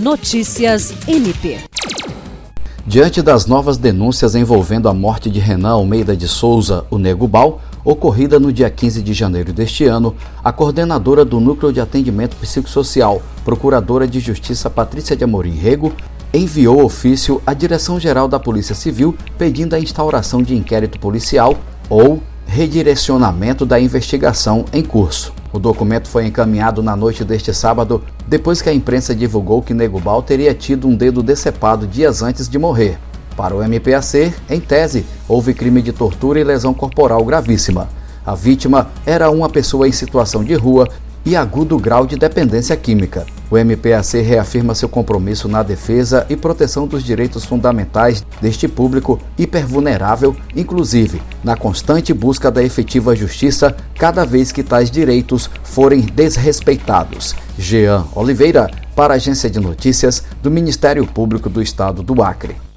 Notícias MP. Diante das novas denúncias envolvendo a morte de Renan Almeida de Souza, o Nego Bal, ocorrida no dia 15 de janeiro deste ano, a coordenadora do Núcleo de Atendimento Psicossocial, Procuradora de Justiça Patrícia de Amorim Rego, enviou ofício à Direção-Geral da Polícia Civil pedindo a instauração de inquérito policial ou redirecionamento da investigação em curso. O documento foi encaminhado na noite deste sábado, depois que a imprensa divulgou que Negubal teria tido um dedo decepado dias antes de morrer. Para o MPAC, em tese, houve crime de tortura e lesão corporal gravíssima. A vítima era uma pessoa em situação de rua e agudo grau de dependência química. O MPAC reafirma seu compromisso na defesa e proteção dos direitos fundamentais deste público hipervulnerável, inclusive na constante busca da efetiva justiça cada vez que tais direitos forem desrespeitados. Jean Oliveira, para a Agência de Notícias do Ministério Público do Estado do Acre.